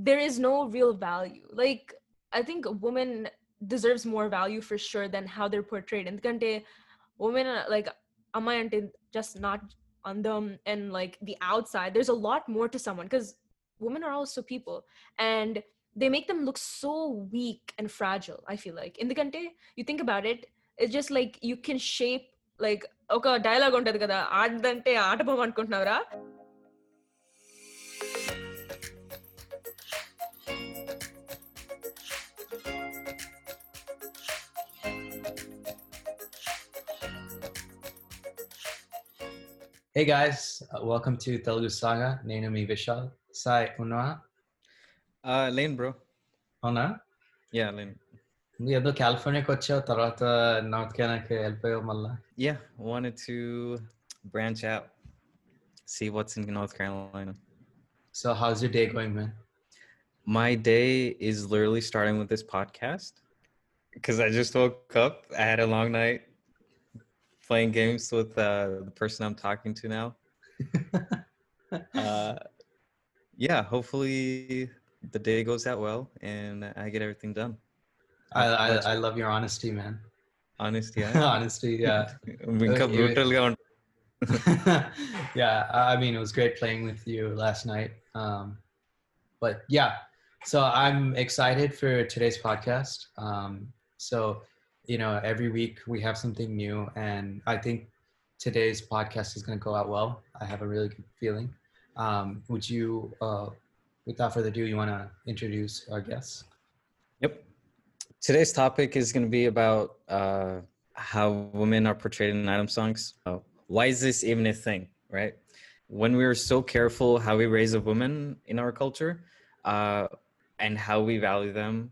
there is no real value. Like I think a woman deserves more value for sure than how they're portrayed. And women are like amma just not on them and like the outside. There's a lot more to someone because women are also people and they make them look so weak and fragile i feel like in the country you think about it it's just like you can shape like ఒక dialogue ఉంటది కదా ఆడదంటే ఆట బొమ్మ అనుకుంటున్నావురా Hey guys, uh, welcome to Telugu Saga. నేను మీ విశాల్ సాయ్ ఉన్నా Uh, Lane, bro. అవునా Yeah, Lane. నువ్వు ఏదో కాలిఫోర్నియాకి వచ్చావు తర్వాత నార్త్ కెనడాకి వెళ్ళిపోయావు మళ్ళా Yeah, wanted to branch out, see what's in North Carolina. So house you day going man My day is literally starting with this podcast because I just woke up. I had a long night playing games with uh, the person I'm talking to now. uh, yeah, hopefully the day goes out well and I get everything done. I I, I love your honesty, man. Honesty, yeah. honesty, yeah. literally on. yeah, I mean it was great playing with you last night. Um, but yeah, so I'm excited for today's podcast. Um, so you know, every week we have something new, and I think today's podcast is going to go out well. I have a really good feeling. Um, would you, uh, without further ado, you want to introduce our guests? Yep. Today's topic is going to be about uh, how women are portrayed in item songs. Uh, why is this even a thing, right? When we are so careful how we raise a woman in our culture uh, and how we value them,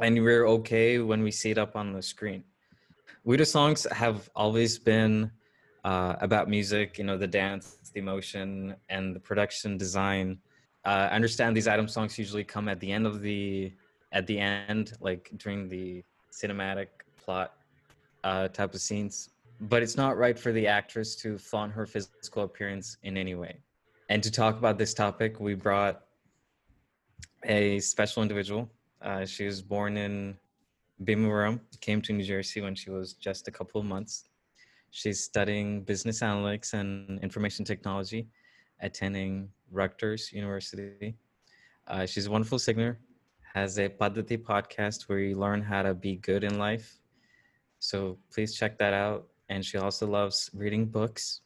and we're okay when we see it up on the screen. Wida songs have always been uh, about music, you know, the dance, the emotion, and the production design. Uh, I understand these item songs usually come at the end of the at the end, like during the cinematic plot uh, type of scenes. But it's not right for the actress to flaunt her physical appearance in any way. And to talk about this topic, we brought a special individual. Uh, she was born in Bhimavaram, came to New Jersey when she was just a couple of months. She's studying business analytics and information technology, attending Rutgers University. Uh, she's a wonderful singer, has a Padati podcast where you learn how to be good in life. So please check that out. And she also loves reading books.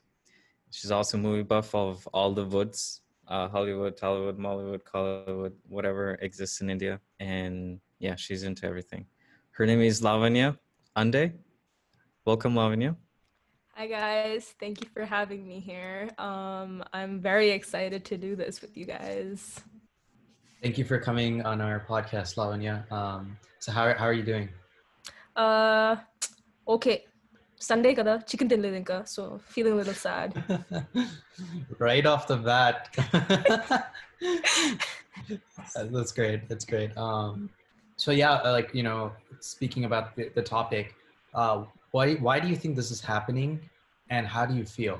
She's also movie buff of all the woods, uh, Hollywood, Tollywood, Mollywood, Kollywood, whatever exists in India. And yeah, she's into everything. Her name is Lavanya Ande. Welcome, Lavanya. Hi guys, thank you for having me here. Um, I'm very excited to do this with you guys. Thank you for coming on our podcast, Lavanya. Um, so how, how are you doing? Uh, okay, Sunday kada chicken తినలేదు ఇంకా so feeling a little sad. right off the bat. That's great. That's great. Um, so yeah, uh, like you know, speaking about the, the topic, uh, why why do you think this is happening, and how do you feel,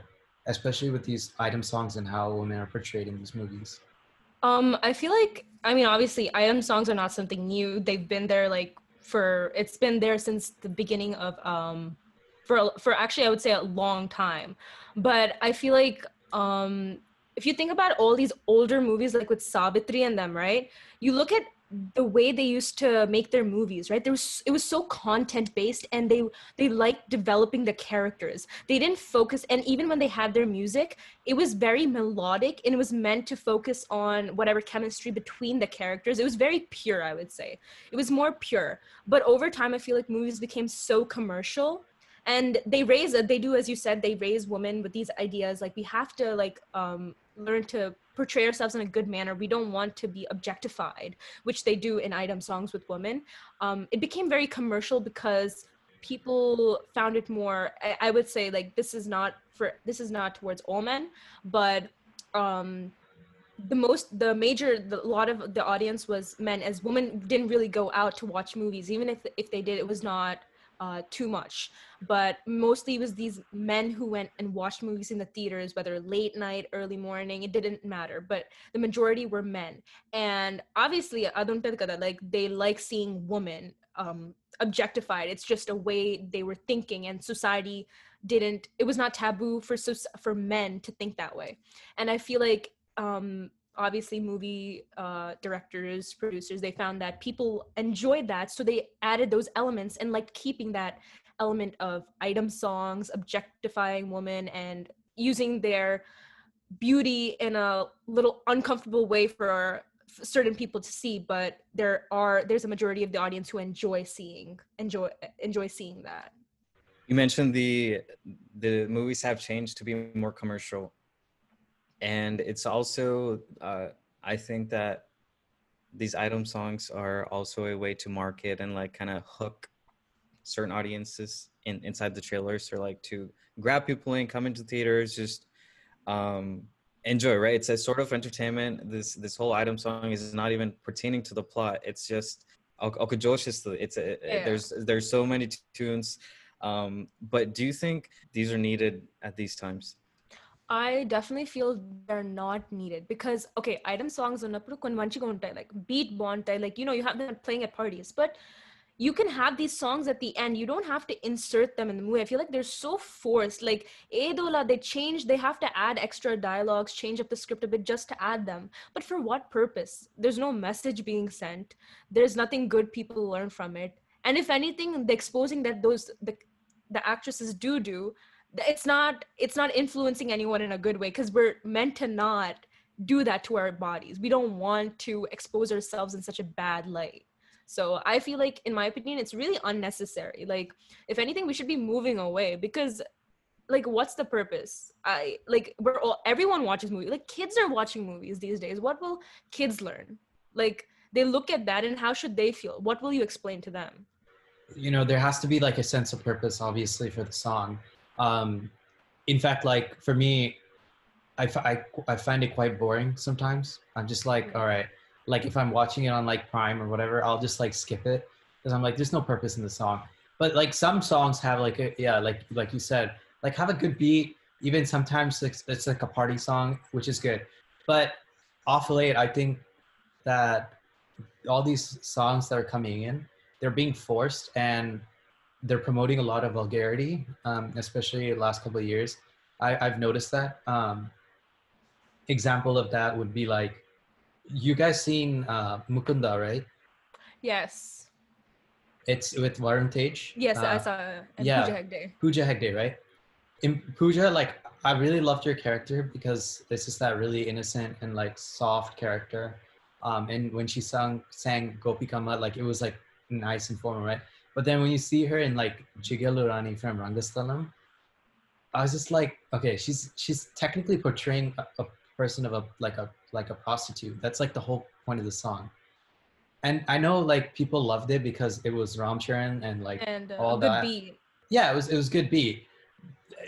especially with these item songs and how women are portrayed in these movies? Um, I feel like I mean obviously item songs are not something new. They've been there like for it's been there since the beginning of um for for actually I would say a long time. But I feel like um if you think about all these older movies like with Savitri and them, right? You look at the way they used to make their movies right? There was it was so content based and they they liked developing the characters. They didn't focus and even when they had their music it was very melodic and it was meant to focus on whatever chemistry between the characters. It was very pure i would say. It was more pure. But over time i feel like movies became so commercial and they raise it, they do as you said they raise women with these ideas like we have to like um learn to portray ourselves in a good manner. We don't want to be objectified which they do in item songs with women. Um it became very commercial because people found it more I, I would say like this is not for this is not towards all men but um the most the major the, lot of the audience was men as women didn't really go out to watch movies. Even if if they did it was not uh, too much. But mostly it was these men who went and watched movies in the theaters, whether late night, early morning, it didn't matter. But the majority were men. And obviously, like they like seeing women um, objectified. It's just a way they were thinking, and society didn't. It was not taboo for for men to think that way. And I feel like um, obviously movie uh, directors producers they found that people enjoyed that so they added those elements and liked keeping that element of item songs objectifying women and using their beauty in a little uncomfortable way for certain people to see but there are there's a majority of the audience who enjoy seeing enjoy enjoy seeing that. You mentioned the the movies have changed to be more commercial and it's also uh, i think that these item songs are also a way to market and like kind of hook certain audiences in inside the trailers. Or like to grab people in come into theaters just um enjoy right? It's a sort of entertainment. This this whole item song is not even pertaining to the plot. It's just it's a, yeah. there's there's so many tunes. Um but do you think these are needed at these times I definitely feel they're not needed because okay, item songs on Napuru Konvanchi Gontai, like beat bontai, like you know, you have them playing at parties, but you can have these songs at the end. You don't have to insert them in the movie. I feel like they're so forced. Like Edola, they change, they have to add extra dialogues, change up the script a bit just to add them. But for what purpose? There's no message being sent. There's nothing good people learn from it. And if anything, the exposing that those the the actresses do do it's not it's not influencing anyone in a good way because we're meant to not do that to our bodies. We don't want to expose ourselves in such a bad light. So i feel like in my opinion it's really unnecessary. Like if anything we should be moving away because like what's the purpose? I like we're all everyone watches movies like kids are watching movies these days. What will kids learn? Like they look at that and how should they feel? What will you explain to them? You know there has to be like a sense of purpose obviously for the song um, in fact, like for me, I, I, I find it quite boring sometimes. I'm just like, mm. all right, like if I'm watching it on like Prime or whatever, I'll just like skip it because I'm like, there's no purpose in the song. But like some songs have like a, yeah, like like you said, like have a good beat. Even sometimes it's, it's like a party song, which is good. But off late, I think that all these songs that are coming in, they're being forced and they're promoting a lot of vulgarity, um, especially the last couple of years. I, I've noticed that. Um, example of that would be like, you guys seen uh, Mukunda, right? Yes. It's with Varun Tej. Yes, uh, I saw. And yeah, Pooja Hegde. Pooja Hegde, right? In Pooja, like I really loved your character because this is that really innocent and like soft character. Um, and when she sang sang Gopikamma, like it was like nice and formal, right? But then when you see her in like Jigelu Rani from Rangasthalam, I was just like, okay, she's she's technically portraying a, a, person of a like a like a prostitute. That's like the whole point of the song. And I know like people loved it because it was Ram Charan and like and, uh, all that. Beat. Yeah, it was it was good beat.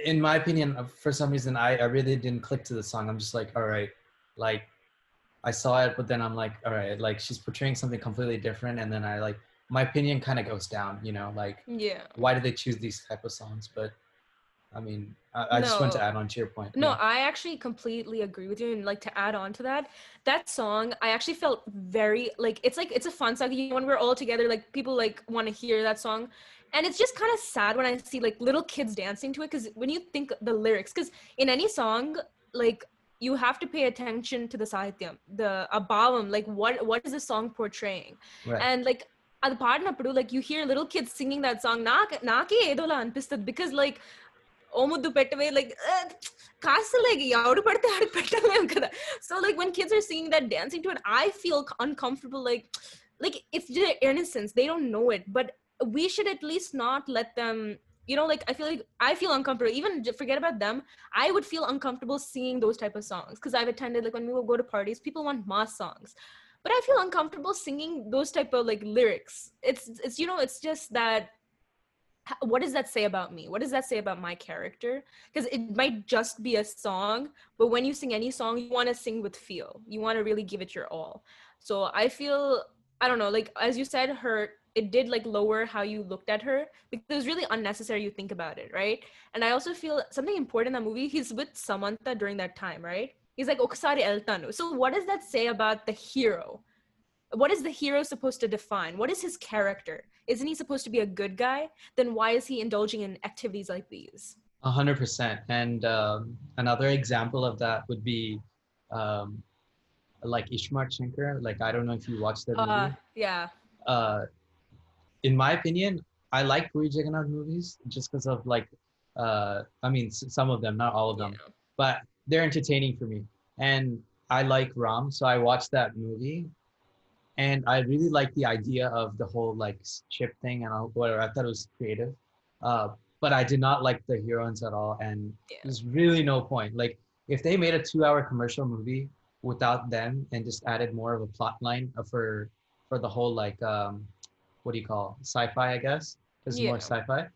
In my opinion, for some reason, I, I really didn't click to the song. I'm just like, all right, like I saw it, but then I'm like, all right, like she's portraying something completely different, and then I like my opinion kind of goes down you know like yeah why do they choose these type of songs but i mean i, I no, just want to add on to your point no yeah. i actually completely agree with you and like to add on to that that song i actually felt very like it's like it's a fun song when we're all together like people like want to hear that song and it's just kind of sad when i see like little kids dancing to it because when you think the lyrics because in any song like you have to pay attention to the sahityam the abhavam like what what is the song portraying right. and like అది పాడినప్పుడు like you hear little kids singing that song నాకు నాకే ఏదోలా అనిపిస్తుంది because like ఓ ముద్దు పెట్టవే like కాస్త like ఎవడు పడితే ఆడికి పెట్టలేము కదా so like when kids are singing that dancing to it i feel uncomfortable like like it's just innocence they don't know it but we should at least not let them you know like i feel like i feel uncomfortable even forget about them i would feel uncomfortable singing those type of songs because i've attended like when we will go to parties people want mass songs but i feel uncomfortable singing those type of like lyrics. It's it's you know it's just that what does that say about me? What does that say about my character? Because it might just be a song but when you sing any song you want to sing with feel. You want to really give it your all. So i feel I don't know, like as you said, her it did like lower how you looked at her because it was really unnecessary you think about it right? And i also feel something important in the movie he's with samantha during that time right he's like okasari eltanu so what does that say about the hero what is the hero supposed to define what is his character isn't he supposed to be a good guy then why is he indulging in activities like these A hundred percent. And um, another example of that would be um, like iSmart Shankar. Like I don't know if you watched that movie. uh yeah uh, in my opinion, I like Puri Jagannath movies just because of like, uh, I mean, s- some of them, not all of them, yeah. but they're entertaining for me. And I like Ram, so I watched that movie, and I really like the idea of the whole like ship thing and all, whatever. I thought it was creative, uh, but I did not like the heroines at all, and Yeah. there's really no point. Like, if they made a two-hour commercial movie without them and just added more of a plot line for for the whole like um what do you call sci-fi i guess it's Yeah. more sci-fi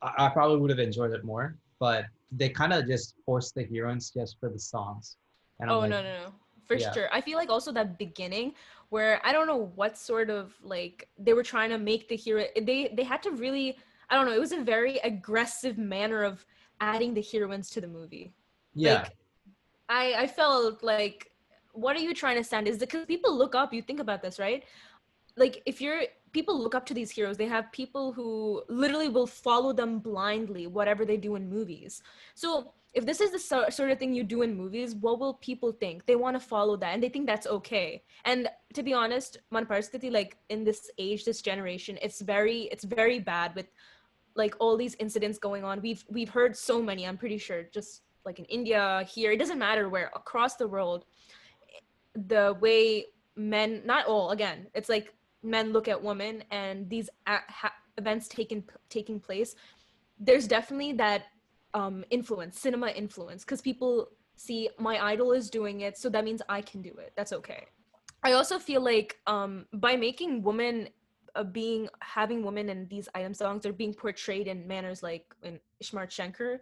I, I probably would have enjoyed it more but they kind of just forced the heroines just for the songs. And oh like, no no no. For Yeah. sure. I feel like also that beginning where i don't know what sort of like they were trying to make the hero they they had to really i don't know it was a very aggressive manner of adding the heroines to the movie. Yeah. Like i i felt like what are you trying to stand? Is because people look up you think about this right? Like if you're people look up to these heroes. They have people who literally will follow them blindly whatever they do in movies. So if this is the so- sort of thing you do in movies what will people think? They want to follow that and they think that's okay. And to be honest man paristiti like in this age this generation it's very it's very bad with like all these incidents going on. We've we've heard so many i'm pretty sure just like in india here it doesn't matter where across the world the way men not all again it's like men look at women and these ha- events taking taking place there's definitely that um, influence cinema influence because people see my idol is doing it so that means i can do it. That's okay. I also feel like um, by making women uh, being having women in these item songs they're being portrayed in manners like in iSmart Shankar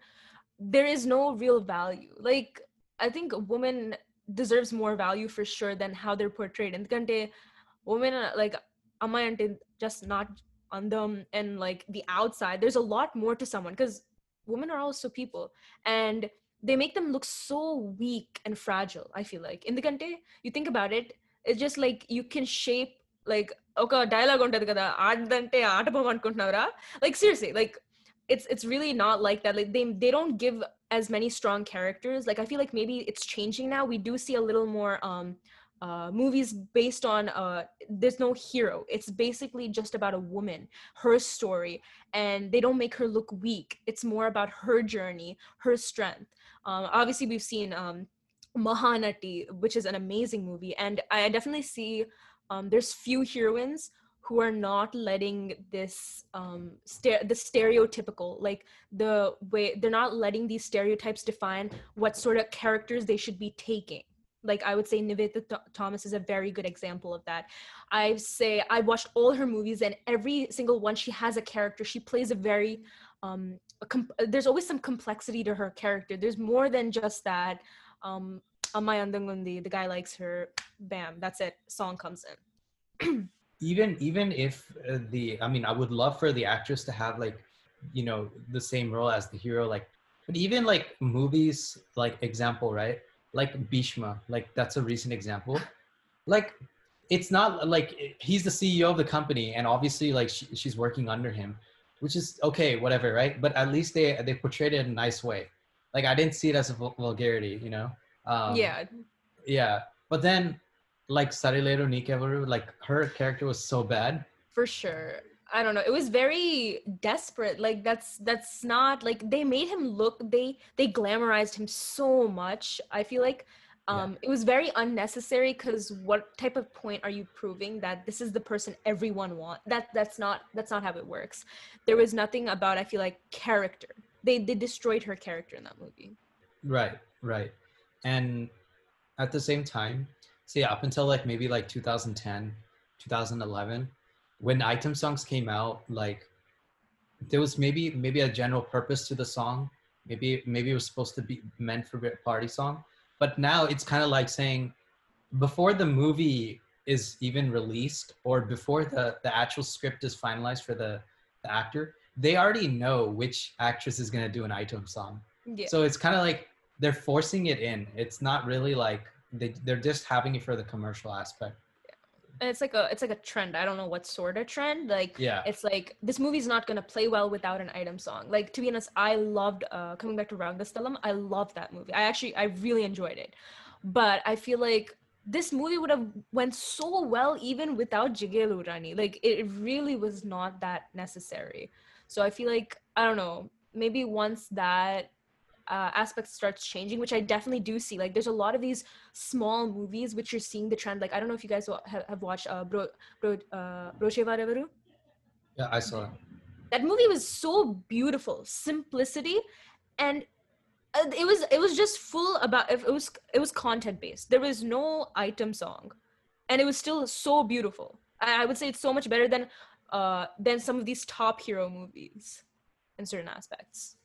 there is no real value. Like i think a woman deserves more value for sure than how they're portrayed. In Gante, women like అమ్మాయి అంటే just not అందం and like the outside there's a lot more to someone because women are also people and they make them look so weak and fragile i feel like ఎందుకంటే you think about it it's just like you can shape like ఒక dialogue ఉంటది కదా ఆడదంటే ఆట అనుకుంటున్నారా like seriously like it's it's really not like that like they they don't give as many strong characters like i feel like maybe it's changing now we do see a little more um uh movies based on uh there's no hero. It's basically just about a woman her story and they don't make her look weak. It's more about her journey her strength. Um obviously we've seen um mahanati which is an amazing movie and i definitely see um there's few heroines who are not letting this um the stereotypical like the way they're not letting these stereotypes define what sort of characters they should be taking like i would say Nivetha Th- thomas is a very good example of that. I say i watched all her movies and every single one she has a character. She plays a very um a com- there's always some complexity to her character. There's more than just that um Amay Andangundi, the guy likes her bam that's it song comes in. Even even if uh, the i mean i would love for the actress to have like you know the same role as the hero like but even like movies like example right like Bheeshma like that's a recent example. Like it's not like he's the ceo of the company and obviously like she, she's working under him which is okay whatever right? But at least they they portrayed it in a nice way. Like i didn't see it as a vul- vulgarity you know? Um, yeah. yeah. But then like Sarileru Neekevvaru, like her character was so bad. for sure i don't know it was very desperate like that's that's not like they made him look they they glamorized him so much i feel like Yeah. um it was very unnecessary because what type of point are you proving that this is the person everyone want that that's not that's not how it works there was nothing about i feel like character they they destroyed her character in that movie Right, right. And at the same time, see, up until like maybe like 2010, 2011, when item songs came out, like there was maybe maybe a general purpose to the song. Maybe maybe it was supposed to be meant for a party song. But now it's kind of like saying before the movie is even released or before the the actual script is finalized for the the actor they already know which actress is going to do an item song Yeah. so it's kind of like they're forcing it in it's not really like they, they're just having it for the commercial aspect it's like a it's like a trend. I don't know what sort of trend. Like yeah it's like this movie's not gonna play well without an item song. Like to be honest, I loved uh coming back to Rangasthalam. I loved that movie. I actually I really enjoyed it. But I feel like this movie would have went so well even without Jigelu Rani. Like it really was not that necessary. So I feel like I don't know, maybe once that uh, aspect starts changing, which I definitely do see. Like, there's a lot of these small movies which you're seeing the trend. Like, I don't know if you guys have, have watched uh, Bro, Bro, uh, Brochevarevaru. yeah i saw it That movie was so beautiful, simplicity, and uh, it was it was just full about it was it was content based. There was no item song, and it was still so beautiful. I, I would say it's so much better than uh than some of these top hero movies in certain aspects.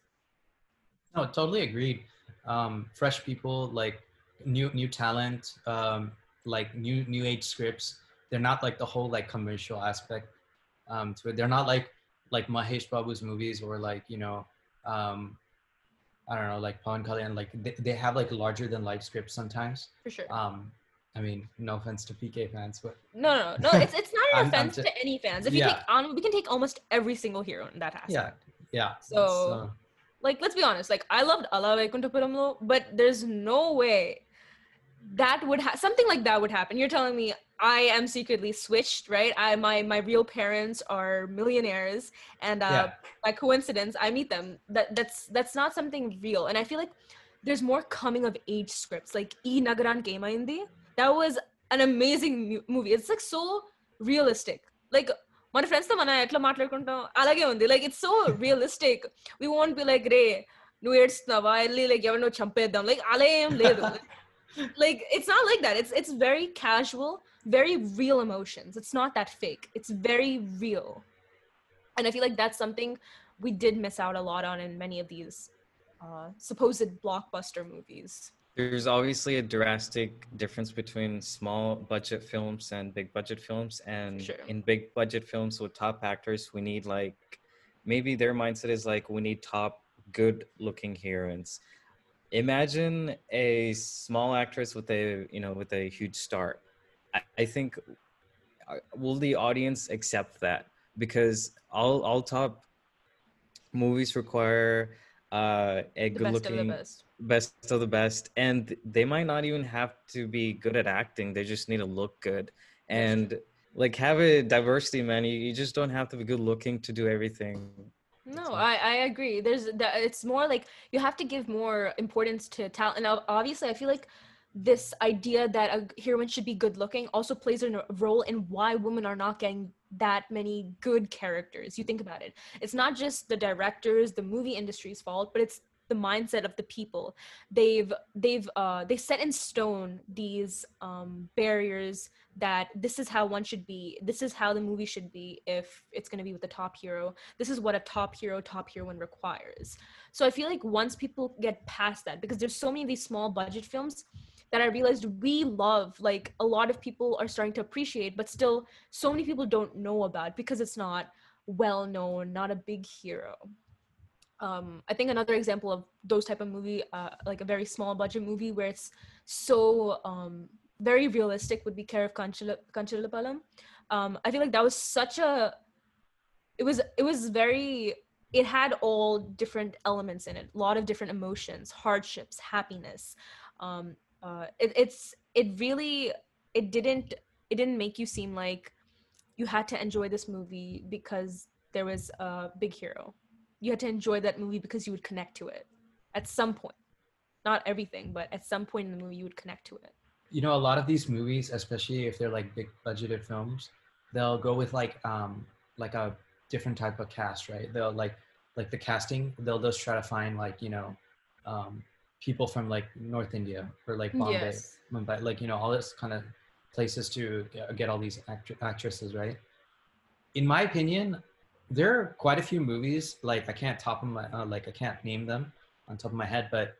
No, totally agreed. Um, fresh people, like new new talent, um, like new new age scripts. They're not like the whole like commercial aspect um, to it. They're not like like Mahesh Babu's movies or like you know, um, I don't know, like Pawan Kalyan. Like they, they have like larger than life scripts sometimes. For sure. Um, I mean, no offense to PK fans, but No, no, no. It's it's not I'm- an I'm offense to any fans. If you Yeah. take on, we can take almost every single hero in that aspect. yeah, yeah. So- uh, Like, let's be honest. Like, I loved Ala Vaikunthapurramuloo, but there's no way that would ha- something like that would happen. You're telling me I am secretly switched, right? I my my real parents are millionaires, and uh, Yeah. by coincidence, I meet them. That that's that's not something real. And I feel like there's more coming of age scripts, like E Nagaran Kema Indi. That was an amazing mu- movie. It's like so realistic. Like మన friends తో మనం ఎట్లా మాట్లాడుకుంటాం అలాగే ఉంది like it's so realistic we want be like రే నువ్వు ఏడుస్తున్నావా వెళ్ళి లైక్ ఎవరినో చంపేద్దాం లైక్ అలా ఏం లేదు like it's not like that it's it's very casual very real emotions it's not that fake it's very real and i feel like that's something we did miss out a lot on in many of these uh, supposed blockbuster movies There's obviously a drastic difference between small budget films and big budget films. And Sure. in big budget films with top actors, we need like maybe their mindset is like we need top good looking heroines. Imagine a small actress with a you know with a huge star. I, I think uh, will the audience accept that because all all top movies require uh, a the good best of the looking best best of the best and they might not even have to be good at acting they just need to look good and like have a diversity man you, you just don't have to be good looking to do everything No, I, I agree. There's that it's more like you have to give more importance to talent. And obviously, I feel like this idea that a heroine should be good looking also plays a role in why women are not getting that many good characters. You think about it. It's not just the directors, the movie industry's fault, but it's the mindset of the people. They've they've uh they set in stone these um barriers that this is how one should be. This is how the movie should be if it's going to be with a top hero this is what a top hero top heroine requires so i feel like once people get past that because there's so many of these small budget films that i realized we love like a lot of people are starting to appreciate but still so many people don't know about because it's not well known not a big hero um i think another example of those type of movie uh, like a very small budget movie where it's so um very realistic would be care of Kancharapalem. um i feel like that was such a it was it was very it had all different elements in it a lot of different emotions hardships happiness um uh it, it's it really it didn't it didn't make you seem like you had to enjoy this movie because there was a big hero you had to enjoy that movie because you would connect to it at some point. Not everything but at some point in the movie you would connect to it. You know a lot of these movies especially if they're like big budgeted films they'll go with like um like a different type of cast right? They'll like like the casting they'll just try to find like you know um people from like north india or like bombay yes. Mumbai like you know all this kind of places to get, all these act- actresses right? In my opinion there are quite a few movies like i can't top my uh, like i can't name them on top of my head but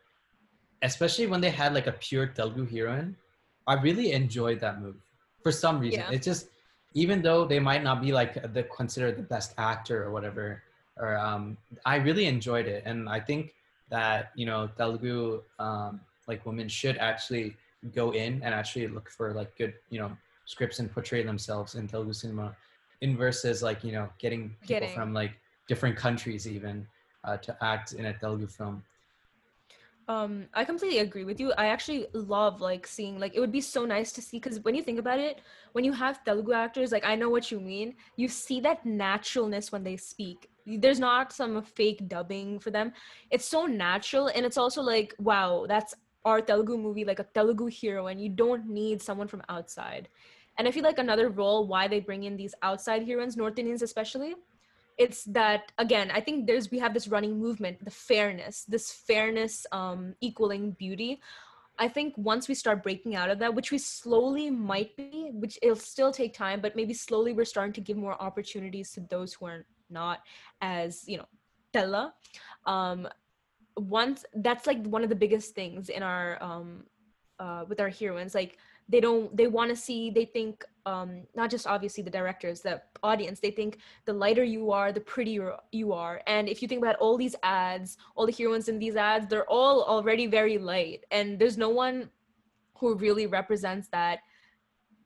especially when they had like a pure telugu heroine I really enjoyed that movie. for some reason. Yeah. It's just even though they might not be like the considered the best actor or whatever, or um, I really enjoyed it, and I think that you know Telugu um, like women should actually go in and actually look for like good you know scripts and portray themselves in Telugu cinema, in versus like you know getting people Getting- from like different countries even uh, to act in a Telugu film. Um, I completely agree with you. I actually love like seeing like it would be so nice to see because when you think about it, when you have Telugu actors, like I know what you mean. You see that naturalness when they speak. There's not some fake dubbing for them. It's so natural, and it's also like wow, that's our Telugu movie, like a Telugu hero, and you don't need someone from outside. And I feel like another role why they bring in these outside heroines, North Indians especially, it's that again i think there's we have this running movement the fairness this fairness um equaling beauty. I think once we start breaking out of that which we slowly might be which it'll still take time but maybe slowly we're starting to give more opportunities to those who are not as you know tella. Um once that's like one of the biggest things in our um uh with our heroines like they don't they want to see they think um not just obviously the directors the audience they think the lighter you are the prettier you are. And if you think about all these ads all the heroines in these ads they're all already very light. And there's no one who really represents that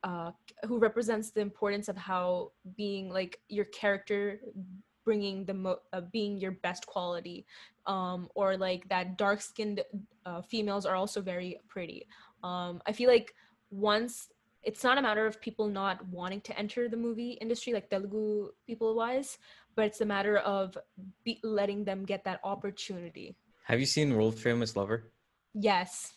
uh who represents the importance of how being like your character bringing the mo- uh, being your best quality um or like that dark skinned uh, females are also very pretty. Um i feel like once it's not a matter of people not wanting to enter the movie industry like telugu people wise but it's a matter of be- letting them get that opportunity Have you seen World Famous Lover? yes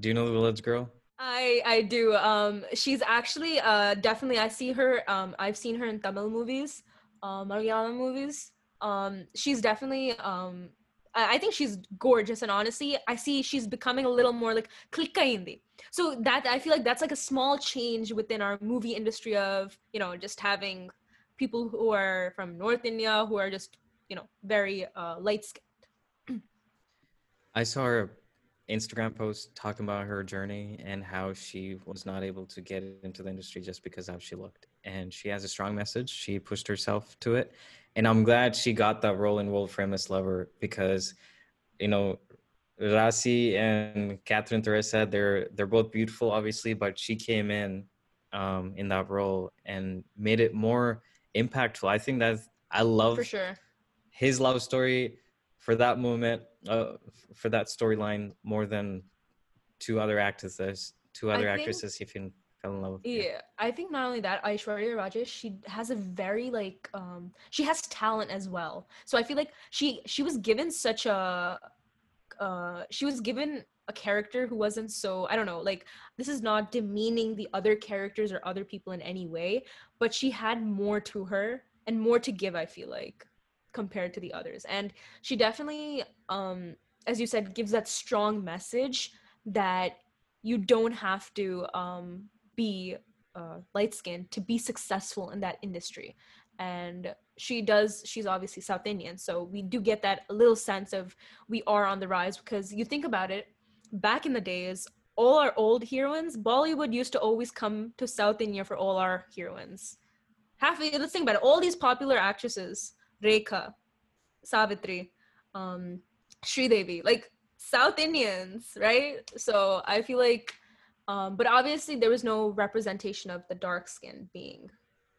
Do you know the village girl? I I do. Um, she's actually uh definitely I see her. Um, I've seen her in Tamil movies, uh, Malayalam movies. Um, she's definitely um. I think she's gorgeous, and honestly, I see she's becoming a little more like klikka. So that I feel like that's like a small change within our movie industry of you know just having people who are from North India who are just you know very uh, light skinned. I saw her Instagram post talking about her journey and how she was not able to get into the industry just because how she looked. And she has a strong message. She pushed herself to it. And I'm glad she got that role in World Famous Lover because, you know, Raashi and Catherine Tresa, they're they're both beautiful, obviously, but she came in um, in that role and made it more impactful. I think that I love For sure. his love story for that moment uh, for that storyline more than two other actresses two I other think- actresses he fell in love with Yeah, I think not only that, Aishwarya Rajesh, she has a very like um she has talent as well. So I feel like she she was given such a uh she was given a character who wasn't so I don't know, like this is not demeaning the other characters or other people in any way, but she had more to her and more to give, I feel like, compared to the others. And she definitely um as you said gives that strong message that you don't have to um be uh, light skinned to be successful in that industry. And she does she's obviously south indian so we do get that little sense of we are on the rise because you think about it back in the days all our old heroines bollywood used to always come to south india for all our heroines. Half of let's think about it all these popular actresses rekha savitri um Devi, like south indians right? So i feel like um, but obviously there was no representation of the dark skin being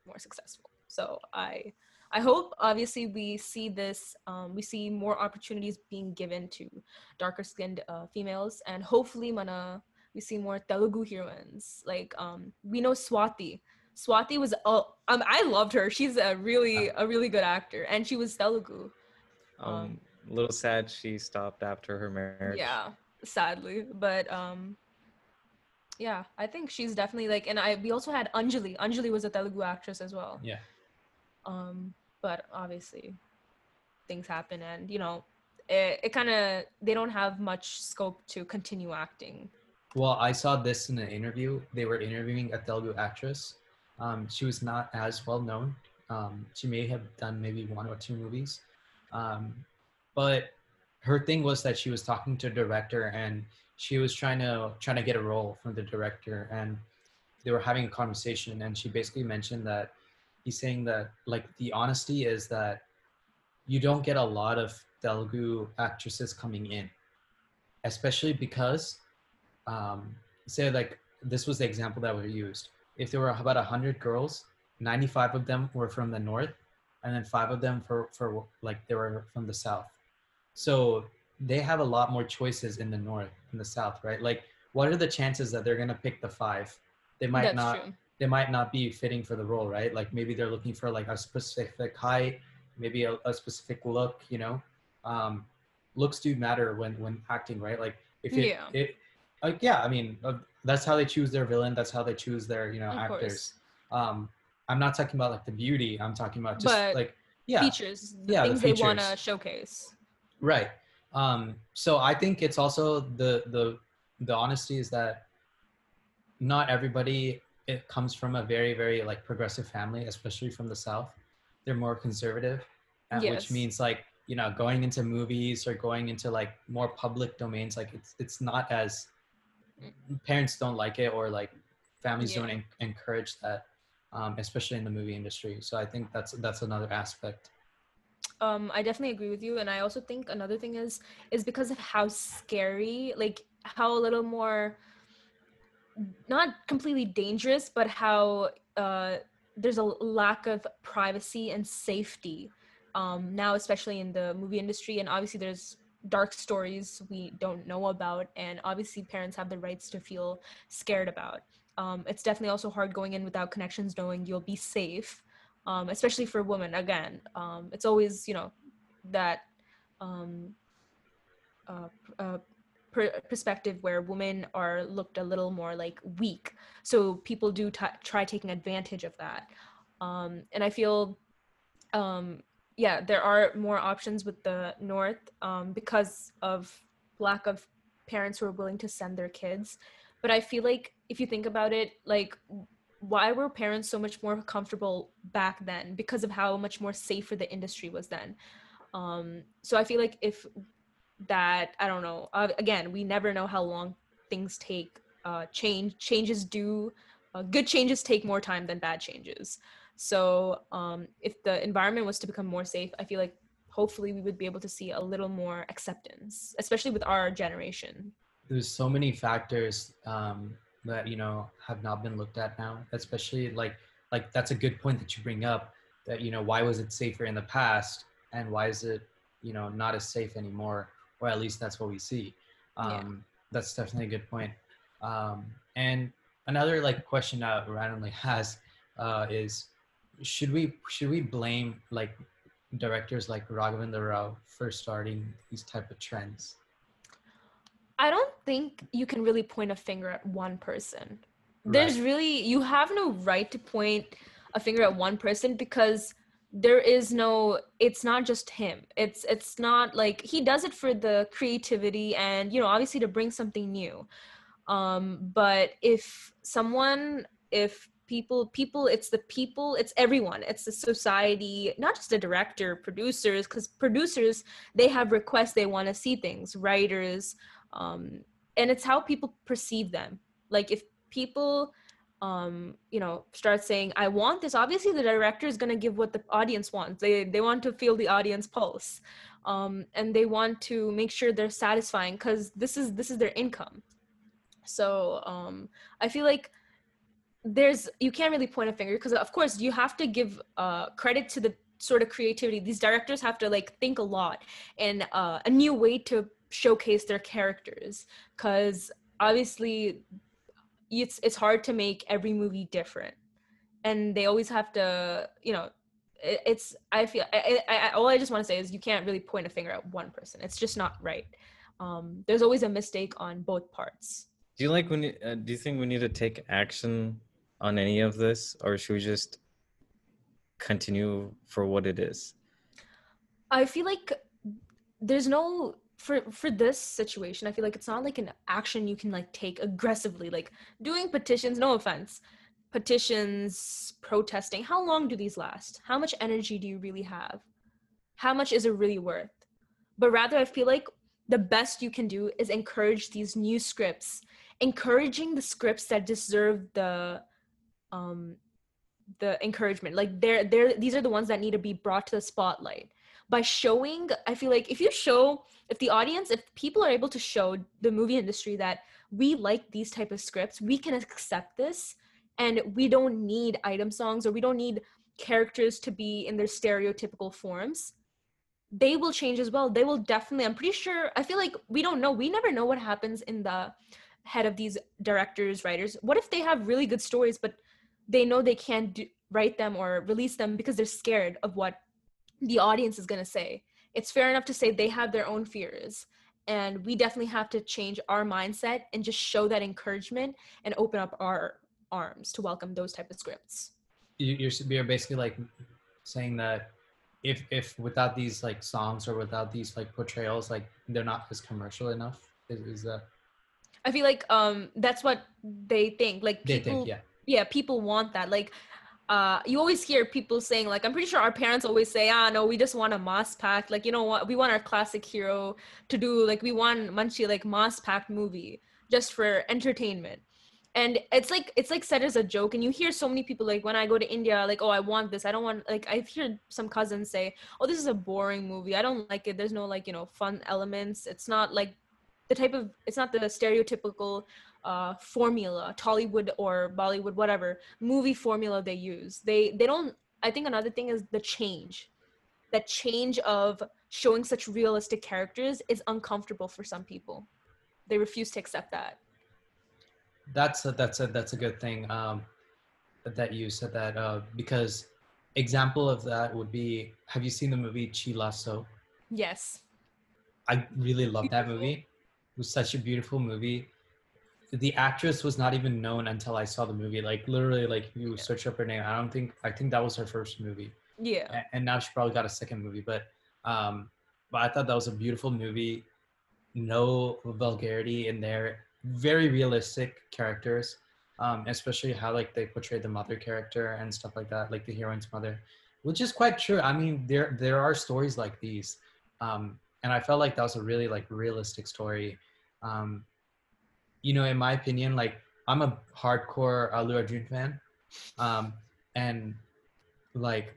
more successful. So i i hope obviously we see this um, we see more opportunities being given to darker skinned uh, females and hopefully mana we see more telugu heroines. Like um, we know swati. Swati was oh um, i loved her. She's a really a really good actor and she was telugu. Um, a little sad she stopped after her marriage. Yeah sadly but um yeah i think she's definitely like and i we also had anjali anjali was a telugu actress as well Yeah. um but obviously things happen and you know it, it kind of they don't have much scope to continue acting Well, I saw this in an interview. They were interviewing a Telugu actress. Um, she was not as well known. Um, she may have done maybe one or two movies, um, but her thing was that she was talking to a director and she was trying to trying to get a role from the director. And they were having a conversation, and she basically mentioned that he's saying that like the honesty is that you don't get a lot of Telugu actresses coming in, especially because, um, say like this was the example that we used. If there were about hundred girls, ninety-five of them were from the north, and then five of them for for like they were from the south. So they have a lot more choices in the north and the south, right? Like, what are the chances that they're gonna pick the five? They might That's not. true. They might not be fitting for the role, right? Like maybe they're looking for like a specific height, maybe a, a specific look. You know, um, looks do matter when when acting, right? Like if it, Yeah. it like yeah, I mean uh, that's how they choose their villain. That's how they choose their you know Of actors. Um, I'm not talking about like the beauty. I'm talking about just But like yeah, Features, the Yeah, the things they want to features. showcase. right. Um, so I think it's also the the the honesty is that not everybody it comes from a very very like progressive family, especially from the south. They're more conservative, uh, Yes. which means like you know going into movies or going into like more public domains. Like it's it's not as parents don't like it or like families Yeah. don't en- encourage that, um, especially in the movie industry. So I think that's that's another aspect. Um i definitely agree with you and i also think another thing is is because of how scary like how a little more not completely dangerous but how uh there's a lack of privacy and safety um now especially in the movie industry and obviously there's dark stories we don't know about and obviously parents have the rights to feel scared about. Um, it's definitely also hard going in without connections knowing you'll be safe um, especially for women again um, it's always you know that um, uh, uh, per- perspective where women are looked a little more like weak. So people do t- try taking advantage of that. Um, and i feel um, yeah there are more options with the north um, because of lack of parents who are willing to send their kids. But i feel like if you think about it like why were parents so much more comfortable back then because of how much more safer the industry was then? Um so i feel like if that i don't know uh, again we never know how long things take uh change changes do uh, good changes take more time than bad changes. So um if the environment was to become more safe i feel like hopefully we would be able to see a little more acceptance especially with our generation. There's so many factors um, that you know have not been looked at now especially like like that's a good point that you bring up that you know why was it safer in the past and why is it you know not as safe anymore? Or at least that's what we see. Um, Yeah. that's definitely a good point. Um, and another like question that randomly has uh, is should we should we blame like directors like Raghavendra Rao for starting these type of trends I don't think you can really point a finger at one person. There's really you have no right to point a finger at one person because there is no it's not just him. It's it's not like he does it for the creativity and you know obviously to bring something new. Um but if someone if people people it's the people it's everyone it's the society not just the director producers because producers they have requests they want to see things writers um, and it's how people perceive them. Like if people um, you know start saying i want this obviously the director is going to give what the audience wants. They they want to feel the audience pulse um, and they want to make sure they're satisfying because this is this is their income. So um, i feel like there's you can't really point a finger because of course you have to give uh, credit to the sort of creativity. These directors have to like think a lot and uh, a new way to showcase their characters because obviously it's it's hard to make every movie different and they always have to you know it, it's i feel I, I, I all i just want to say is you can't really point a finger at one person it's just not right um, there's always a mistake on both parts Do you like when? Uh, do you think we need to take action on any of this, or should we just continue for what it is? I feel like there's no for for this situation. I feel like it's not like an action you can like take aggressively, like doing petitions. No offense, petitions, protesting. How long do these last? How much energy do you really have? How much is it really worth? But rather, I feel like the best you can do is encourage these new scripts, encouraging the scripts that deserve the um the encouragement like they're they're these are the ones that need to be brought to the spotlight by showing i feel like if you show if the audience if people are able to show the movie industry that we like these type of scripts we can accept this and we don't need item songs or we don't need characters to be in their stereotypical forms they will change as well. They will definitely i'm pretty sure i feel like we don't know we never know what happens in the head of these directors writers. What if they have really good stories but they know they can't do, write them or release them because they're scared of what the audience is going to say it's fair enough to say they have their own fears and we definitely have to change our mindset and just show that encouragement and open up our arms to welcome those type of scripts You- You're you're basically like saying that if if without these like songs or without these like portrayals, like they're not as commercial enough. Is, is that i feel like um that's what they think like they people think? Yeah. yeah people want that like uh you always hear people saying like i'm pretty sure our parents always say ah no we just want a mass packed like you know what? We want our classic hero to do like we want munchie like mass packed movie just for entertainment. And it's like it's like said as a joke and you hear so many people like when i go to india like oh i want this. I don't want like i've heard some cousins say oh this is a boring movie. I don't like it. There's no like you know fun elements. It's not like the type of it's not the stereotypical uh formula tollywood or bollywood whatever movie formula they use they they don't i think another thing is the change that change of showing such realistic characters is uncomfortable for some people they refuse to accept that That's a, that's a that's a good thing. Um, that you said that uh, because example of that would be have you seen the movie Chila So? yes I really love that movie. It was such a beautiful movie. The actress was not even known until I saw the movie. Like literally, like you search up her name. I don't think I think that was her first movie, yeah and now she probably got a second movie. But um, but I thought that was a beautiful movie. No vulgarity in there. Very realistic characters, um, especially how like they portrayed the mother character and stuff like that, like the heroine's mother, which is quite true. I mean, there there are stories like these. Um, and I felt like that was a really like realistic story. Um, you know, in my opinion, like I'm a hardcore Allu Arjun fan, um, and like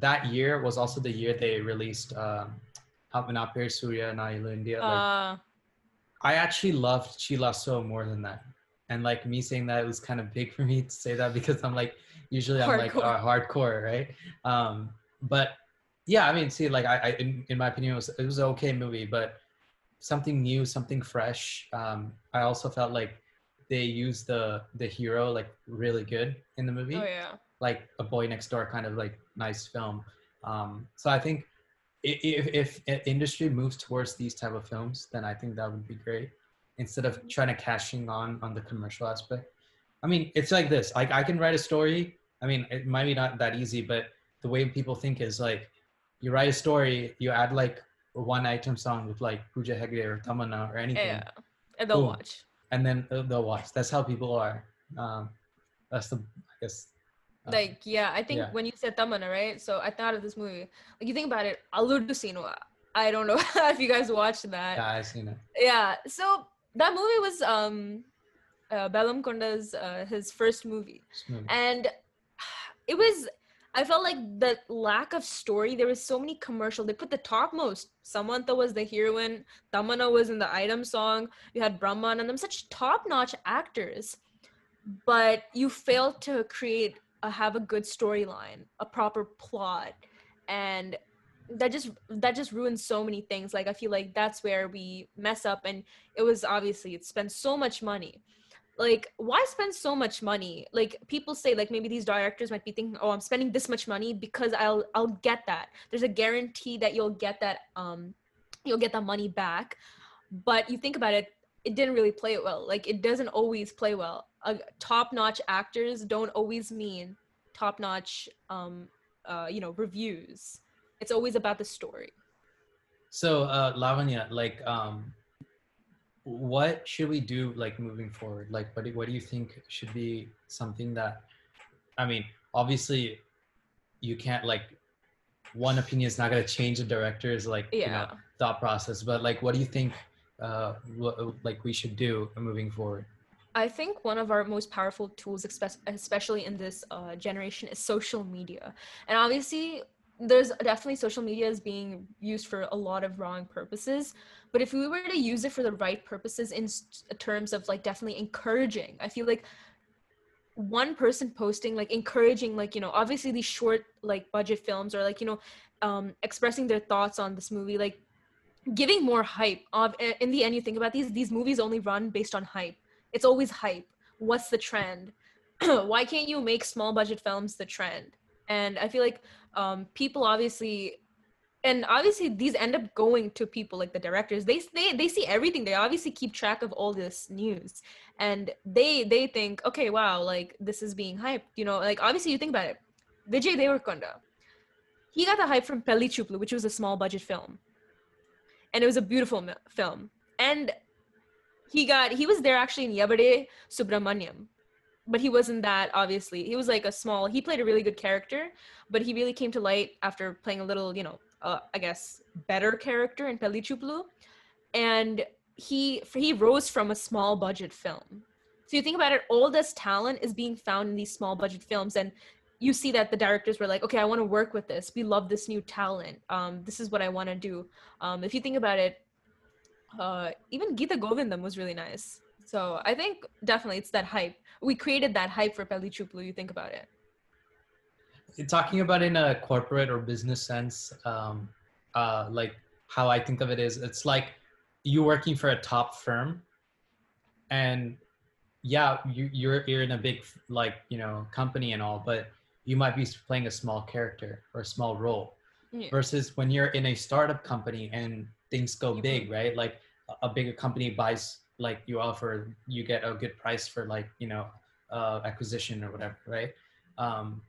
that year was also the year they released um, Naa Peru Surya Na Illu India. Like, uh I actually loved Chila So more than that. And like me saying that it was kind of big for me to say that because I'm like usually I'm like Hardcore. uh, hardcore, right? Um, but yeah, I mean, see, like I, I in, in my opinion, it was it was an okay movie, but something new, something fresh. Um, I also felt like they used the the hero like really good in the movie. Oh yeah. Like a boy next door kind of like nice film. Um so i think if, if industry moves towards these type of films then i think that would be great. Instead of trying to cashing on on the commercial aspect. I mean it's like this. Like i can write a story. I mean it might be not that easy but the way people think is like you write a story you add like one item song with like Pooja Hegde or Tamanna or anything. Yeah and they'll Boom. watch. And then they'll- they'll watch. That's how people are. Um that's the i guess uh, like yeah i think yeah. when you said tamana right? So i thought of this movie. Like you think about it Alludu Seenu i don't know if you guys watched that. Yeah i seen it. Yeah so that movie was um uh, Bellamkonda's uh, his first movie. Smooth. and it was i felt like the lack of story there was so many commercial they put the topmost. Samantha was the heroine tamana was in the item song you had Brahmanandam such top-notch actors. But you failed to create a, have a good storyline a proper plot and that just that just ruins so many things. Like i feel like that's where we mess up and it was obviously it spent so much money like why spend so much money? Like people say like maybe these directors might be thinking oh i'm spending this much money because i'll i'll get that. There's a guarantee that you'll get that um you'll get that money back but you think about it it didn't really play it well. Like it doesn't always play well. Uh, top-notch actors don't always mean top-notch um uh you know reviews. It's always about the story. So, uh, Lavanya, like, um, what should we do, like, moving forward? Like, what do, what do you think should be something that, I mean, obviously, you can't like, one opinion is not going to change the director's like, you know, yeah thought process. But like, what do you think, uh, what, like, we should do moving forward? I think one of our most powerful tools, especially in this uh, generation, is social media. And obviously, there's definitely social media is being used for a lot of wrong purposes. But if we were to use it for the right purposes in terms of like definitely encouraging, I feel like one person posting like encouraging like you know obviously these short like budget films or like you know um expressing their thoughts on this movie like giving more hype of in the end you think about these these movies only run based on hype. It's always hype. What's the trend? Why can't you make small budget films the trend and i feel like um, people obviously and obviously these end up going to people like the directors. They, they they see everything. They obviously keep track of all this news. And they they think okay wow like this is being hyped. You know like obviously you think about it. Vijay deverakonda he got the hype from Pelli Choopulu, which was a small budget film. And it was a beautiful film. And he got he was there actually in Yevade Subramanyam, but he wasn't that obviously. He was like a small. He played a really good character, but he really came to light after playing a little, you know, uh, I guess better character in Pelli Choopulu, and he he rose from a small budget film. So you think about it, all this talent is being found in these small budget films, and you see that the directors were like, okay, I want to work with this. We love this new talent. Um, this is what I want to do. Um, if you think about it, uh, even Geetha Govindam was really nice. So I think definitely it's that hype. We created that hype for Pelli Choopulu. You think about it. Talking about in a corporate or business sense, um, uh, like how I think of it is, it's like you working for a top firm, and yeah, you, you're you're in a big like you know company and all, but you might be playing a small character or a small role. Yeah. Versus when you're in a startup company and things go big, right? Like a bigger company buys like you offer, you get a good price for like you know uh, acquisition or whatever, right? Um,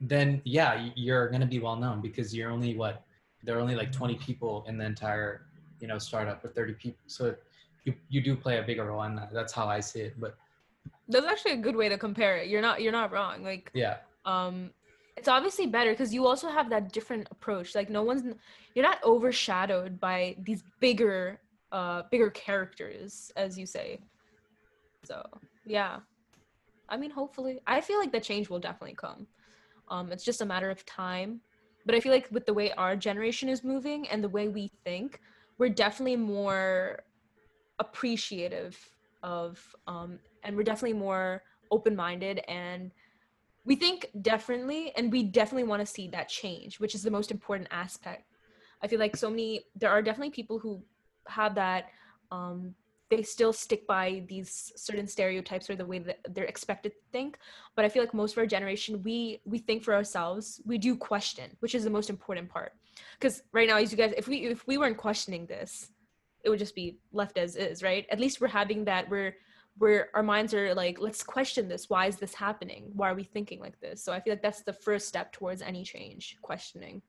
then yeah, you're gonna be well known because you're only what there are only like 20 people in the entire you know startup or 30 people, so you you do play a bigger role in that. That's how I see it, but that's actually a good way to compare it. You're not you're not wrong. Like yeah, um, it's obviously better because you also have that different approach like no one's you're not overshadowed by these bigger uh bigger characters as you say. So yeah. I mean hopefully i feel like the change will definitely come. Um it's just a matter of time. But i feel like with the way our generation is moving and the way we think we're definitely more appreciative of um and we're definitely more open-minded. And we think differently and we definitely want to see that change which is the most important aspect. I feel like so many there are definitely people who have that um, they still stick by these certain stereotypes or the way that they're expected to think. But i feel like most of our generation we we think for ourselves we do question which is the most important part. Because right now as you guys if we if we weren't questioning this it would just be left as is right? At least we're having that we're where our minds are like let's question this. Why is this happening? Why are we thinking like this? So i feel like that's the first step towards any change questioning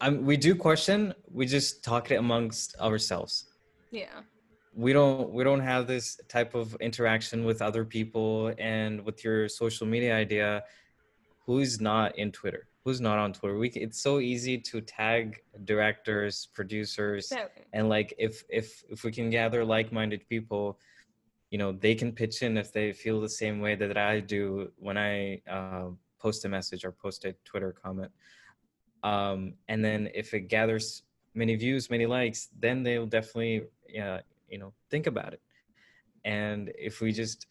um, we do question we just talk it amongst ourselves. Yeah. We don't we don't have this type of interaction with other people and with your social media idea who's not in twitter? Who's not on twitter? We it's so easy to tag directors producers and like if if if we can gather like-minded people you know they can pitch in if they feel the same way that i do when i uh, post a message or post a twitter comment um, and then if it gathers many views many likes then they'll definitely uh, you know think about it and if we just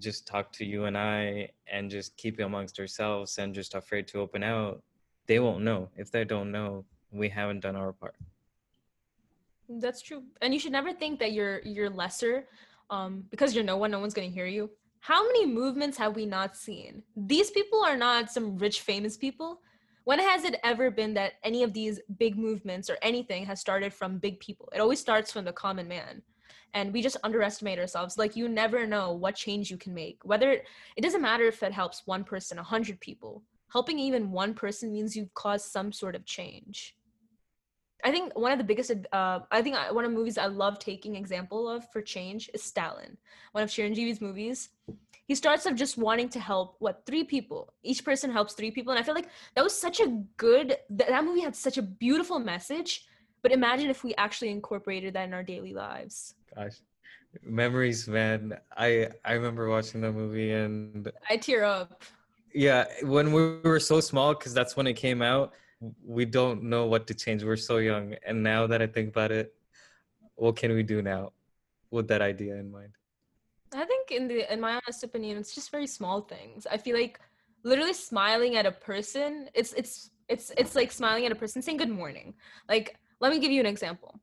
just talk to you and i and just keep it amongst ourselves and just afraid to open out they won't know if they don't know we haven't done our part that's true and you should never think that you're you're lesser um, because you're no one, no one's going to hear you. How many movements have we not seen? These people are not some rich, famous people. When has it ever been that any of these big movements or anything has started from big people? It always starts from the common man. And we just underestimate ourselves. Like, you never know what change you can make. Whether it, doesn't matter if it helps one person, a hundred people. Helping even one person means you've caused some sort of change. I think one of the biggest, uh, I think one of the movies I love taking example of for change is Stalin, one of Chiranjeevi's movies. He starts off just wanting to help what three people. Each person helps three people, and I feel like that was such a good. That, that movie had such a beautiful message. But imagine if we actually incorporated that in our daily lives. Gosh, Memories, man. I I remember watching that movie and I tear up. yeah, when we were so small, because that's when it came out. We don't know what to change. We're so young, and now that I think about it, what can we do now with that idea in mind? I think in the in my honest opinion, it's just very small things. I feel like literally smiling at a person, it's it's it's it's like smiling at a person saying good morning. Like, let me give you an example.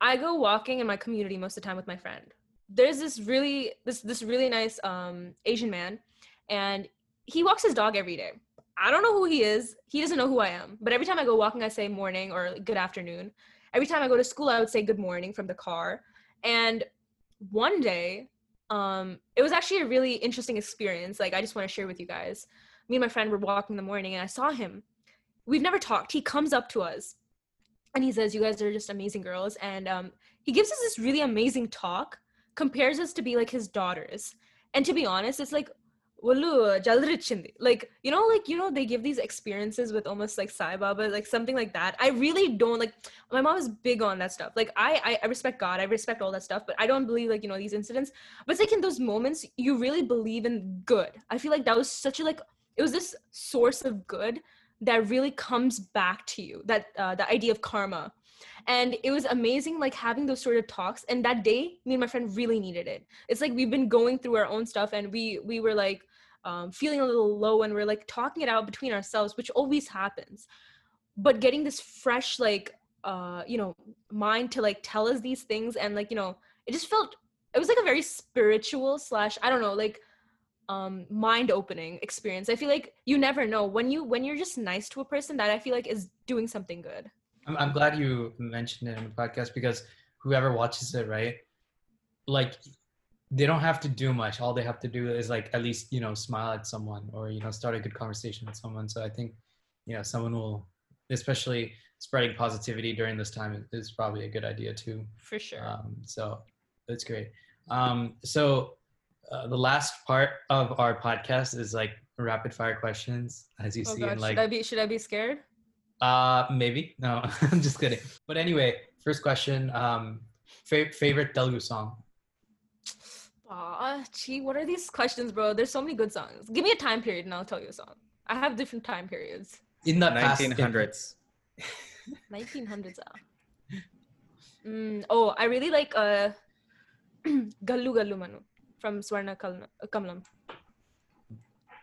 I go walking in my community most of the time with my friend. There's this really this this really nice um Asian man and he walks his dog every day. I don't know who he is. He doesn't know who I am. But every time I go walking, I say morning or good afternoon. Every time I go to school, I would say good morning from the car. And one day, um, it was actually a really interesting experience. Like, I just want to share with you guys. Me and my friend were walking in the morning, and I saw him. We've never talked. He comes up to us, and he says, "You guys are just amazing girls." And um, he gives us this really amazing talk, compares us to be like his daughters. And to be honest, it's like ఒళ్ళు జలదరిచ్చింది like you know like you know they give these experiences with almost like Sai Baba like something like that I really don't like my mom is big on that stuff like I, I I respect God I respect all that stuff but I don't believe like you know these incidents but it's like in those moments you really believe in good I feel like that was such a like it was this source of good that really comes back to you that uh, the idea of karma and it was amazing like having those sort of talks and that day me and my friend really needed it it's like we've been going through our own stuff and we we were like um, feeling a little low and we're like talking it out between ourselves which always happens. But getting this fresh like uh you know mind to like tell us these things and like you know it just felt it was like a very spiritual slash i don't know like um mind opening experience. I feel like you never know. When you when you're just nice to a person that i feel like is doing something good. I'm, I'm glad you mentioned it in the podcast because whoever watches it, right? Like, they don't have to do much. All they have to do is like at least you know smile at someone or you know start a good conversation with someone. So I think you know someone will, especially spreading positivity during this time is probably a good idea too. for sure Um, so that's great. Um, so uh, the last part of our podcast is like rapid fire questions, as you oh see in like should i be should i be scared uh, maybe. No, I'm just kidding. But anyway, first question. Um, fa- favorite Telugu song? Aw, gee, what are these questions, bro? There's so many good songs. Give me a time period and I'll tell you a song. I have different time periods. In the 1900s. 1900s. ah. Mm, oh, I really like uh, Gallu Gallu Manu from Swarna Kal- Kamalam.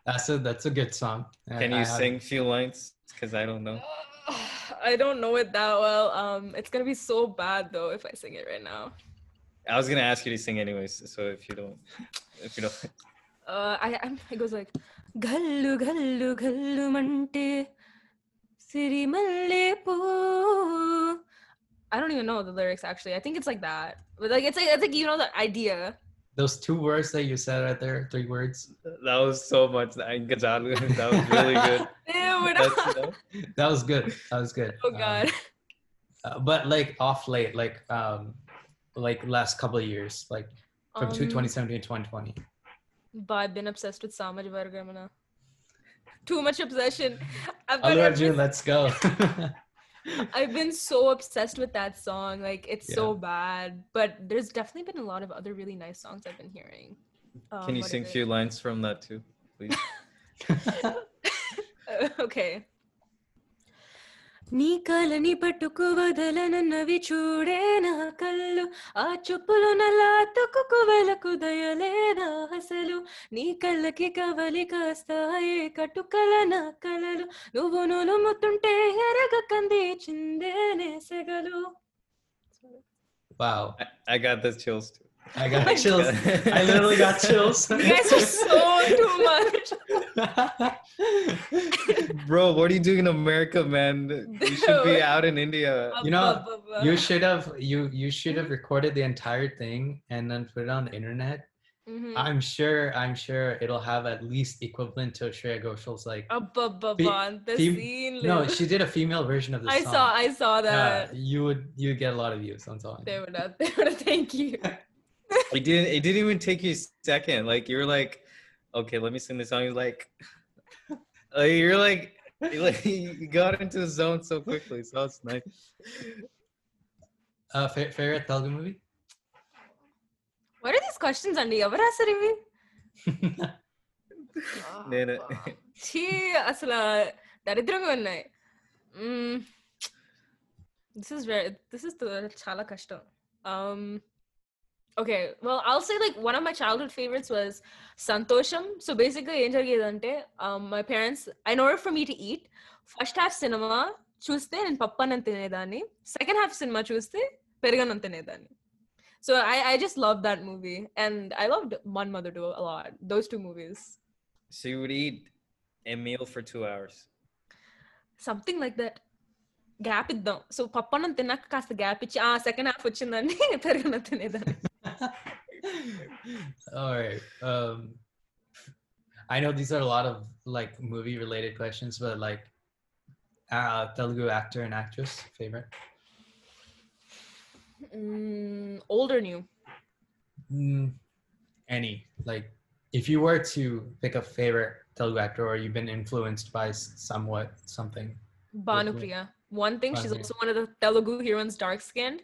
That's a that's a good song. Can I you have- sing a few lines? Because I don't know. I don't know it that well. Um, it's gonna be so bad though if I sing it right now. I was gonna ask you to sing anyways. So if you don't, if you don't, Uh, I I'm, it goes like Gallu Gallu Gallu Mante Siri Poo. I don't even know the lyrics actually. I think it's like that. But like it's like it's like you know the idea. those two words that you said right there, three words. that was so much. That that was really good. Ew, we're not- you know, That was good. That was good. Oh Um, god. uh, but like off late, like um, like last couple of years, like from Um, 2017 to 2020. But I've been obsessed with Samajavaragamana. Too much obsession. I've Allu been, I've Arjun, been, let's go. I've been so obsessed with that song. Like it's so bad. But there's definitely been a lot of other really nice songs I've been hearing. Um, Can you sing a few lines from that too, please? okay. నీ కలని పట్టుకు వదలనన్నవి చూడే నా కళ్ళు. ఆ చూపులు నల్లా తుక్కుకు వెలకు దయలేదా అసలు? నీ కళ్ళకి కవలి కాస్తాయే కట్టుకల నా కలలు? నువ్వు నులుముతుంటే ఎరగ కంది చిందేనే సెగలు. Wow, I, I got the chills too. I got chills. I literally got chills. You guys are so too much. Bro, what are you doing in America, man? You should be out in India. You know, you should have you you should have recorded the entire thing and then put it on the internet. Mhm. I'm sure I'm sure it'll have at least equivalent to Shreya Ghoshal's like Abba, abba, Fe- the fem- scene. no, she did a female version of the I song. saw, I saw Yeah, that. you would you would get a lot of views on song. They would have, they would have, thank you. It didn't. It didn't even take you a second. Like you were like, okay, let me sing this song. You're like, like, you're like, you like you got into the zone so quickly. So it's nice. Uh, fa- favorite Telugu movie? Questions అండి ఎవరు రాశారు ఇవి నేనే ఛీ అసలు దరిద్రంగా ఉన్నాయి this is very this is చాలా కష్టం um okay well i'll say like one of my childhood favorites was santosham so basically ఏం జరిగేదంటే um, my parents in order for me to eat first half cinema చూస్తే నేను పప్పన్నం తినేదాన్ని second half cinema చూస్తే పెరుగన్నం తినేదాన్ని so I, I just loved that movie and I loved One Mother Do a lot those two movies So you would eat a meal for two hours. Something like that gap ఇద్దాం so పప్పన్నం తిన్నాక కాస్త gap ఇచ్చి ఆ second half వచ్చిందని పెరుగన్నం తినేదాన్ని All right. Um, I know these are a lot of like movie related questions, but like uh, Telugu actor and actress favorite. mm, old or new Mm, any like if you were to pick a favorite Telugu actor or you've been influenced by somewhat something. Bhanupriya. One thing, she's also one of the Telugu heroines, dark skinned.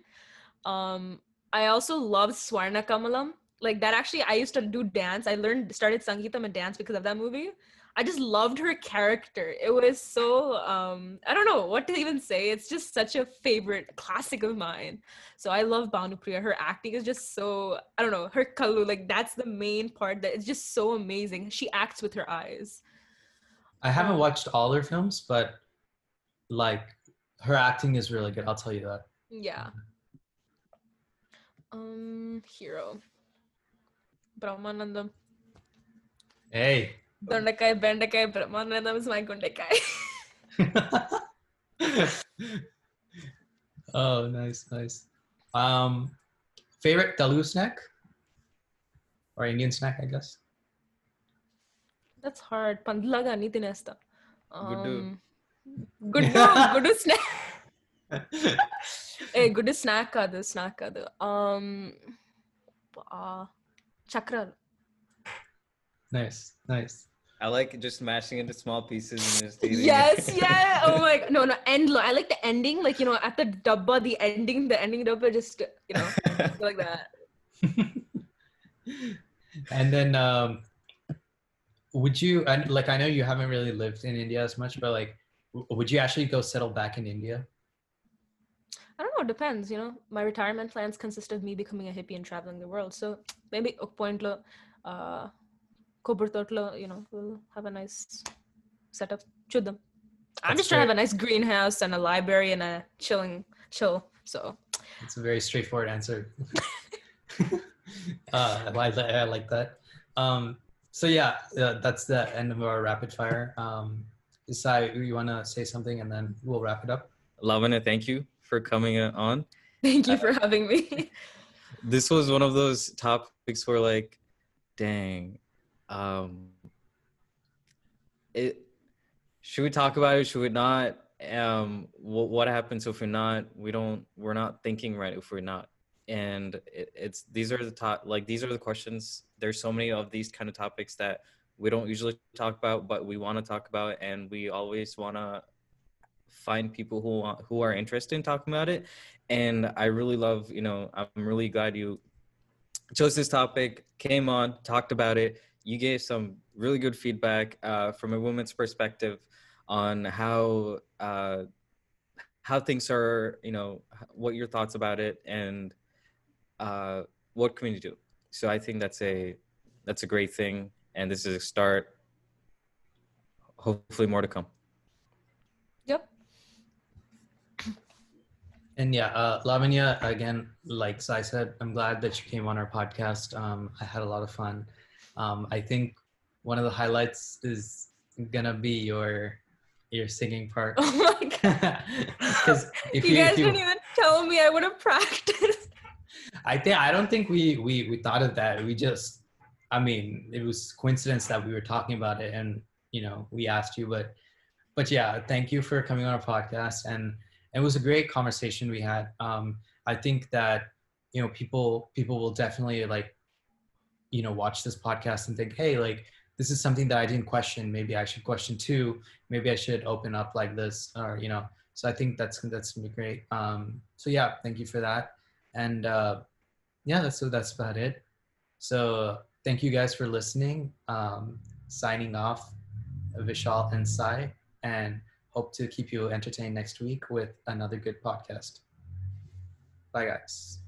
Um, I also loved Swarna Kamalam. Like that actually I used to do dance. I learned started Sangeetam and dance because of that movie. I just loved her character. It was so um I don't know what to even say. It's just such a favorite classic of mine. So I love Bhanupriya. Her acting is just so I don't know, her kalu, like that's the main part that it's just so amazing. She acts with her eyes. I haven't Um, watched all her films, but like her acting is really good. I'll tell you that. Yeah. Um, hero. Brahmanandam. Hey. Dondakai, Bendakai, Brahmanandam is my Gundakai. oh, nice, nice. Um, favorite Telugu snack or Indian snack, I guess. That's hard. Pandlaga ani tinesta. Guddu. Um, Guddu, Guddu snack. A good snack ಅದು snack ಅದು chakral. Nice, nice. I like just smashing into small pieces and just eating. Yes, yeah. Oh my god. No, no, end. I like the ending, like you know, at the dubba, the ending, the ending dubba just you know like that. and then um would you and like I know you haven't really lived in India as much, but like would you actually go settle back in India? I don't know. It depends. You know, my retirement plans consist of me becoming a hippie and traveling the world. So maybe a point lo, uh, Koburtotlo, you know, we'll have a nice setup. Chuddam. I'm That's just trying to have a nice greenhouse and a library and a chilling chill. So it's a very straightforward answer uh I, li- I like that um so yeah uh, that's the end of our rapid fire um Isai, you want to say something and then we'll wrap it up Lavanya, thank you for coming uh, on. thank you for having me. This was one of those topics where, like, dang, um, it should we talk about it? Should we not? Um, what what happens if we're not? We don't. We're not thinking right if we're not. And it, it's these are the top like these are the questions. There's so many of these kind of topics that we don't usually talk about, but we want to talk about, and we always want to find people who want, who are interested in talking about it. And I really love, you know, I'm really glad you chose this topic, came on, talked about it. You gave some really good feedback uh, from a woman's perspective on how uh, how things are, you know, what your thoughts about it, and uh, what can we do. So I think that's a that's a great thing, and this is a start. Hopefully, more to come. yep. And yeah, uh, Lavanya, again, like I said, I'm glad that you came on our podcast. Um, I had a lot of fun. Um, I think one of the highlights is gonna be your your singing part. Oh my god. Because if you you, guys if you didn't even tell me I would have practiced. I think I don't think we we we thought of that. We just, I mean, it was coincidence that we were talking about it, and you know, we asked you, but but yeah, thank you for coming on our podcast, and it was a great conversation we had. Um, I think that you know people people will definitely like, you know, watch this podcast and think, hey, like this is something that I didn't question. Maybe I should question too. Maybe I should open up like this, or you know. So I think that's that's gonna be great. Um, so yeah, thank you for that and uh, yeah that's so that's about it So thank you guys for listening. Um, signing off, Vishal and Sai, and hope to keep you entertained next week with another good podcast. Bye, guys.